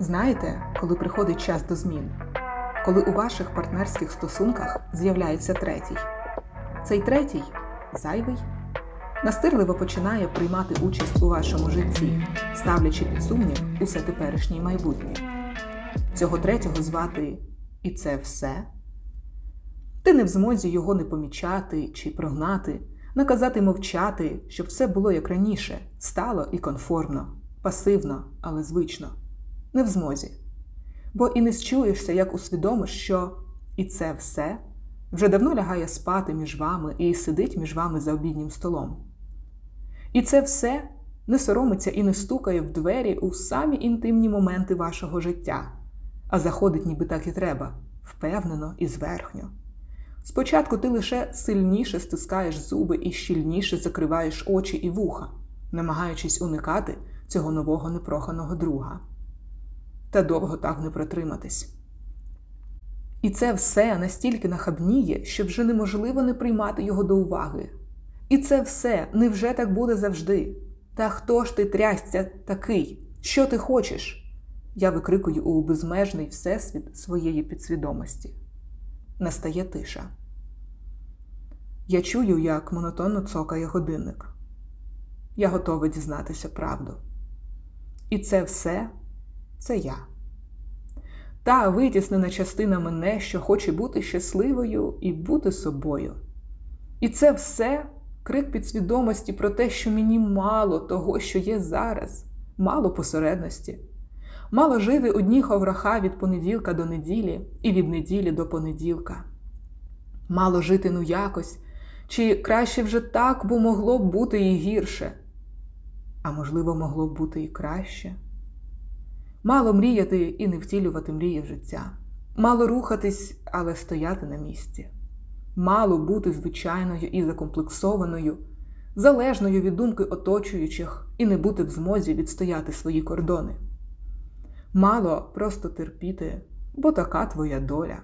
Знаєте, коли приходить час до змін, коли у ваших партнерських стосунках з'являється третій. Цей третій зайвий, настирливо починає приймати участь у вашому житті, ставлячи під сумнів усе теперішнє і майбутнє. Цього третього звати і це все. Ти не в змозі його не помічати чи прогнати, наказати мовчати, щоб все було як раніше, стало і конформно, пасивно, але звично не в змозі. Бо і не счуєшся, як усвідомиш, що і це все вже давно лягає спати між вами і сидить між вами за обіднім столом. І це все не соромиться і не стукає в двері у самі інтимні моменти вашого життя, а заходить, ніби так і треба, впевнено і зверхньо. Спочатку ти лише сильніше стискаєш зуби і щільніше закриваєш очі і вуха, намагаючись уникати цього нового непроханого друга та довго так не протриматись. І це все настільки нахабніє, що вже неможливо не приймати його до уваги. І це все невже так буде завжди? Та хто ж ти трясця такий? Що ти хочеш? Я викрикую у безмежний всесвіт своєї підсвідомості. Настає тиша. Я чую, як монотонно цокає годинник. Я готова дізнатися правду. І це все це я. Та витіснена частина мене, що хоче бути щасливою і бути собою. І це все крик підсвідомості про те, що мені мало того, що є зараз, мало посередності, мало жити одні ховраха від понеділка до неділі і від неділі до понеділка. Мало жити ну якось, чи краще вже так, бо могло б бути і гірше, а можливо, могло б бути і краще. Мало мріяти і не втілювати мрії в життя, мало рухатись, але стояти на місці, мало бути звичайною і закомплексованою, залежною від думки оточуючих і не бути в змозі відстояти свої кордони. Мало просто терпіти, бо така твоя доля.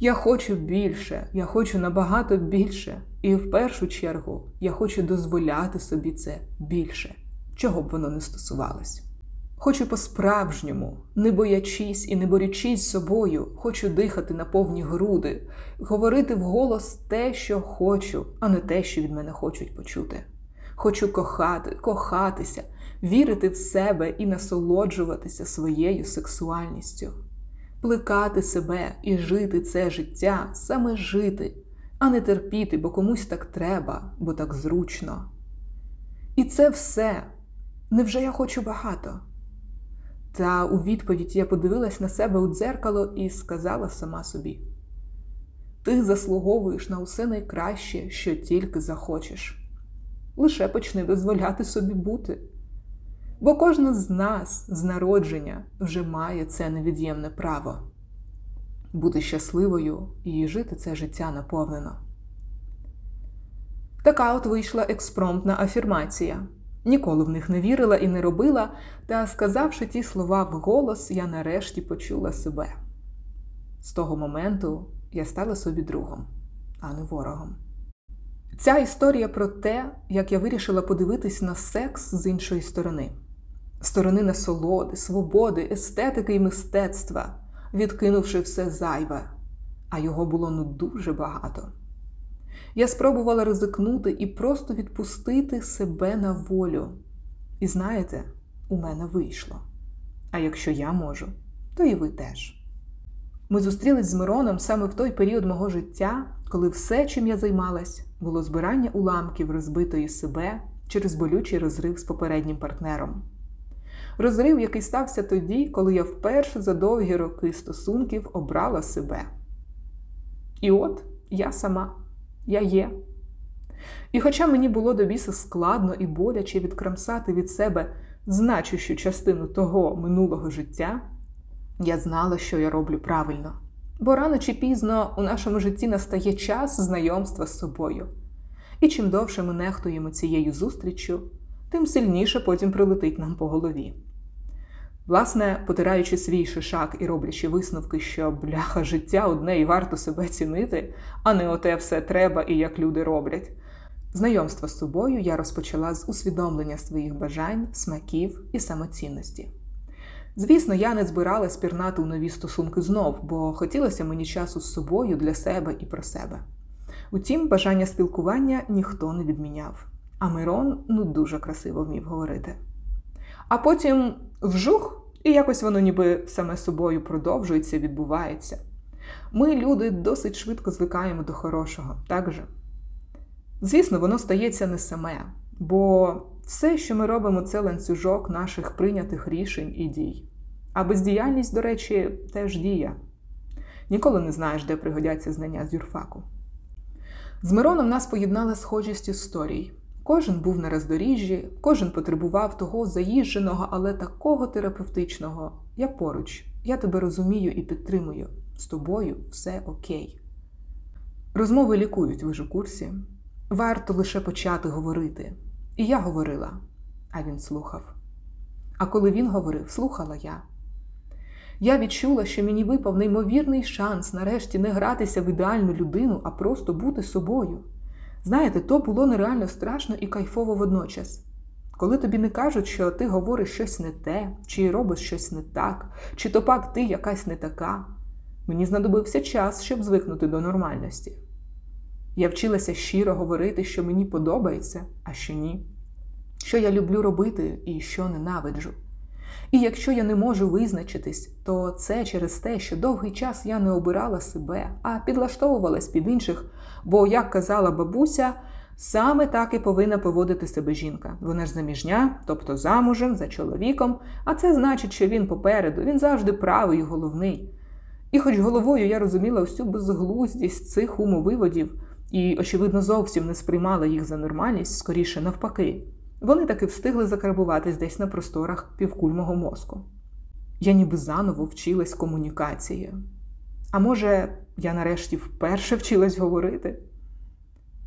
Я хочу більше, я хочу набагато більше, і в першу чергу я хочу дозволяти собі це більше, чого б воно не стосувалось. Хочу по-справжньому, не боячись і не борючись собою, хочу дихати на повні груди, говорити вголос те, що хочу, а не те, що від мене хочуть почути. Хочу кохати, кохатися, вірити в себе і насолоджуватися своєю сексуальністю, плекати себе і жити це життя, саме жити, а не терпіти, бо комусь так треба, бо так зручно. І це все. Невже я хочу багато? Та у відповідь я подивилась на себе у дзеркало і сказала сама собі: Ти заслуговуєш на усе найкраще, що тільки захочеш. Лише почни дозволяти собі бути. Бо кожна з нас з народження вже має це невід'ємне право бути щасливою і жити це життя наповнено. Така от вийшла експромтна афірмація. Ніколи в них не вірила і не робила, та, сказавши ті слова вголос, я нарешті почула себе. З того моменту я стала собі другом, а не ворогом. Ця історія про те, як я вирішила подивитись на секс з іншої сторони, сторони насолоди, свободи, естетики і мистецтва, відкинувши все зайве, а його було ну дуже багато. Я спробувала ризикнути і просто відпустити себе на волю. І знаєте, у мене вийшло. А якщо я можу, то і ви теж. Ми зустрілись з Мироном саме в той період мого життя, коли все, чим я займалась, було збирання уламків розбитої себе через болючий розрив з попереднім партнером. Розрив, який стався тоді, коли я вперше за довгі роки стосунків обрала себе. І от я сама я є. І хоча мені було до біса складно і боляче відкрамсати від себе значущу частину того минулого життя, я знала, що я роблю правильно. Бо рано чи пізно у нашому житті настає час знайомства з собою. І чим довше ми нехтуємо цією зустріччю, тим сильніше потім прилетить нам по голові. Власне, потираючи свій шишак і роблячи висновки, що бляха життя одне і варто себе цінити, а не оте все треба і як люди роблять. Знайомство з собою я розпочала з усвідомлення своїх бажань, смаків і самоцінності. Звісно, я не збиралась пірнати у нові стосунки знов, бо хотілося мені часу з собою для себе і про себе. Утім, бажання спілкування ніхто не відміняв. А Мирон ну дуже красиво вмів говорити. А потім вжух, і якось воно ніби саме собою продовжується, відбувається. Ми, люди, досить швидко звикаємо до хорошого, так же? Звісно, воно стається не саме, бо все, що ми робимо, це ланцюжок наших прийнятих рішень і дій. А бездіяльність, до речі, теж дія. Ніколи не знаєш, де пригодяться знання з юрфаку. З Мироном нас поєднала схожість історій. Кожен був на роздоріжжі, кожен потребував того заїждженого, але такого терапевтичного. Я поруч, я тебе розумію і підтримую. З тобою все окей. Розмови лікують, ви ж у курсі. Варто лише почати говорити. І я говорила, а він слухав. А коли він говорив, слухала я. Я відчула, що мені випав неймовірний шанс нарешті не гратися в ідеальну людину, а просто бути собою. Знаєте, то було нереально страшно і кайфово водночас. Коли тобі не кажуть, що ти говориш щось не те, чи робиш щось не так, чи то пак ти якась не така, мені знадобився час, щоб звикнути до нормальності. Я вчилася щиро говорити, що мені подобається, а що ні, що я люблю робити і що ненавиджу. І якщо я не можу визначитись, то це через те, що довгий час я не обирала себе, а підлаштовувалась під інших, бо, як казала бабуся, саме так і повинна поводити себе жінка. Вона ж заміжня, тобто замужем, за чоловіком, а це значить, що він попереду, він завжди правий і головний. І хоч головою я розуміла всю безглуздість цих умовиводів і, очевидно, зовсім не сприймала їх за нормальність, скоріше навпаки. Вони таки встигли закарбуватись десь на просторах півкульмого мозку. Я ніби заново вчилась комунікації. А може, я нарешті вперше вчилась говорити?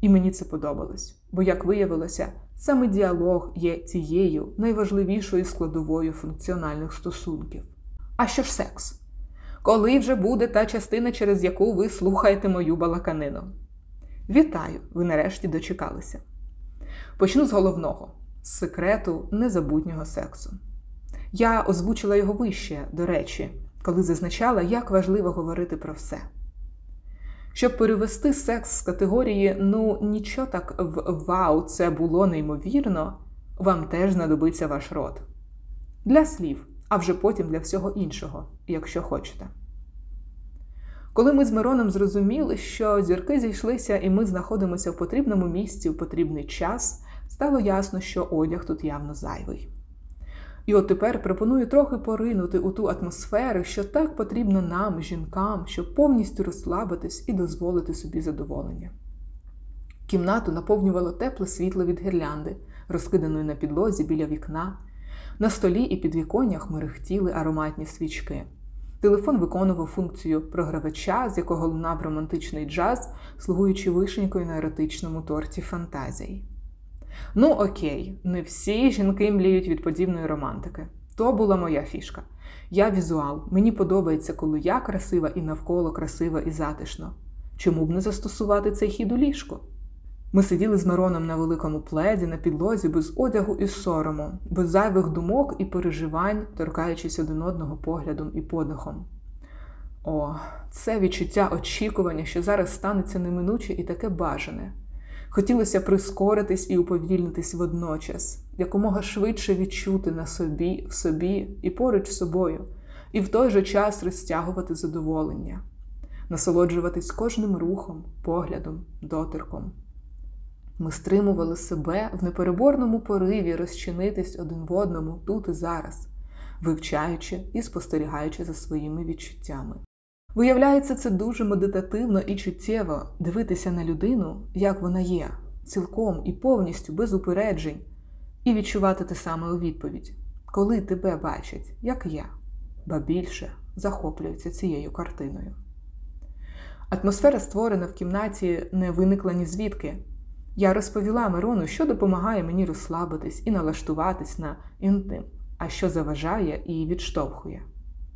І мені це подобалось, бо, як виявилося, саме діалог є тією найважливішою складовою функціональних стосунків. А що ж секс? Коли вже буде та частина, через яку ви слухаєте мою балаканину? Вітаю! Ви нарешті дочекалися. Почну з головного секрету незабутнього сексу. Я озвучила його вище, до речі, коли зазначала, як важливо говорити про все. Щоб перевести секс з категорії ну нічого так в вау, це було неймовірно, вам теж знадобиться ваш рот. Для слів, а вже потім для всього іншого, якщо хочете. Коли ми з Мироном зрозуміли, що зірки зійшлися і ми знаходимося в потрібному місці в потрібний час, стало ясно, що одяг тут явно зайвий. І от тепер пропоную трохи поринути у ту атмосферу, що так потрібно нам, жінкам, щоб повністю розслабитись і дозволити собі задоволення. Кімнату наповнювало тепле світло від гірлянди, розкиданої на підлозі біля вікна. На столі і підвіконнях мерехтіли ароматні свічки. Телефон виконував функцію програвача, з якого лунав романтичний джаз, слугуючи вишенькою на еротичному торті фантазій. Ну, окей, не всі жінки мліють від подібної романтики. То була моя фішка. Я візуал, мені подобається, коли я красива і навколо красива і затишно. Чому б не застосувати цей хід у ліжку? Ми сиділи з Мироном на великому пледі, на підлозі, без одягу і сорому, без зайвих думок і переживань, торкаючись один одного поглядом і подихом. О, це відчуття очікування, що зараз станеться неминуче і таке бажане. Хотілося прискоритись і уповільнитись водночас, якомога швидше відчути на собі, в собі і поруч з собою, і в той же час розтягувати задоволення, насолоджуватись кожним рухом, поглядом, доторком. Ми стримували себе в непереборному пориві розчинитись один в одному тут і зараз, вивчаючи і спостерігаючи за своїми відчуттями. Виявляється, це дуже медитативно і чуттєво дивитися на людину, як вона є, цілком і повністю без упереджень, і відчувати те саме у відповідь, коли тебе бачать, як я, ба більше захоплюються цією картиною. Атмосфера, створена в кімнаті, не виникла ні звідки. Я розповіла Мирону, що допомагає мені розслабитись і налаштуватись на інтим, а що заважає і відштовхує.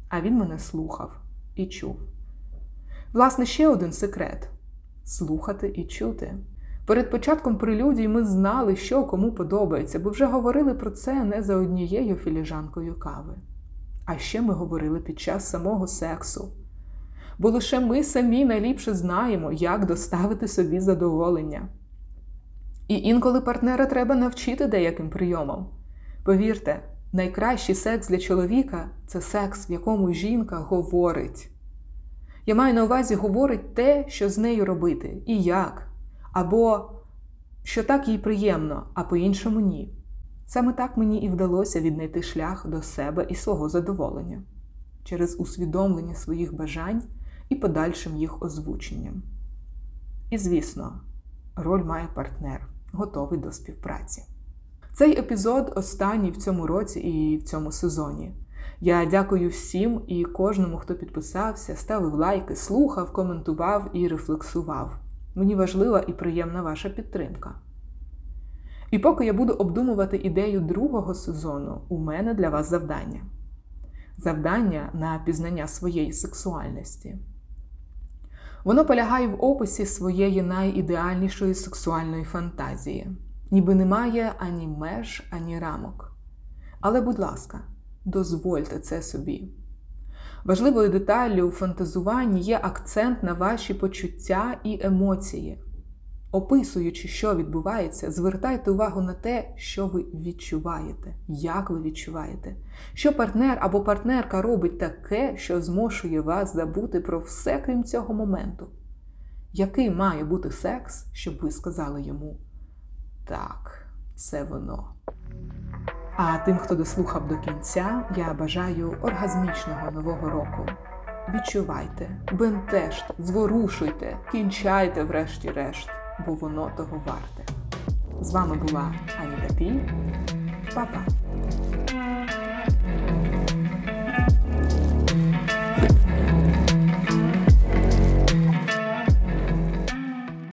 А він мене слухав і чув. Власне, ще один секрет слухати і чути. Перед початком прелюдій ми знали, що кому подобається, бо вже говорили про це не за однією філіжанкою кави. А ще ми говорили під час самого сексу. Бо лише ми самі найліпше знаємо, як доставити собі задоволення. І інколи партнера треба навчити деяким прийомам. Повірте, найкращий секс для чоловіка це секс, в якому жінка говорить. Я маю на увазі говорить те, що з нею робити, і як, або що так їй приємно, а по-іншому ні. Саме так мені і вдалося віднайти шлях до себе і свого задоволення через усвідомлення своїх бажань і подальшим їх озвученням. І, звісно, роль має партнер, готовий до співпраці. Цей епізод останній в цьому році і в цьому сезоні. Я дякую всім і кожному, хто підписався, ставив лайки, слухав, коментував і рефлексував. Мені важлива і приємна ваша підтримка. І поки я буду обдумувати ідею другого сезону, у мене для вас завдання. Завдання на пізнання своєї сексуальності. Воно полягає в описі своєї найідеальнішої сексуальної фантазії, ніби немає ані меж, ані рамок. Але, будь ласка, дозвольте це собі. Важливою деталлю у фантазуванні є акцент на ваші почуття і емоції. Описуючи, що відбувається, звертайте увагу на те, що ви відчуваєте, як ви відчуваєте, що партнер або партнерка робить таке, що змушує вас забути про все крім цього моменту. Який має бути секс, щоб ви сказали йому так, це воно. А тим, хто дослухав до кінця, я бажаю оргазмічного нового року. Відчувайте, бентежте, зворушуйте, кінчайте, врешті-решт, бо воно того варте. З вами була Аніда Пі. Па-па!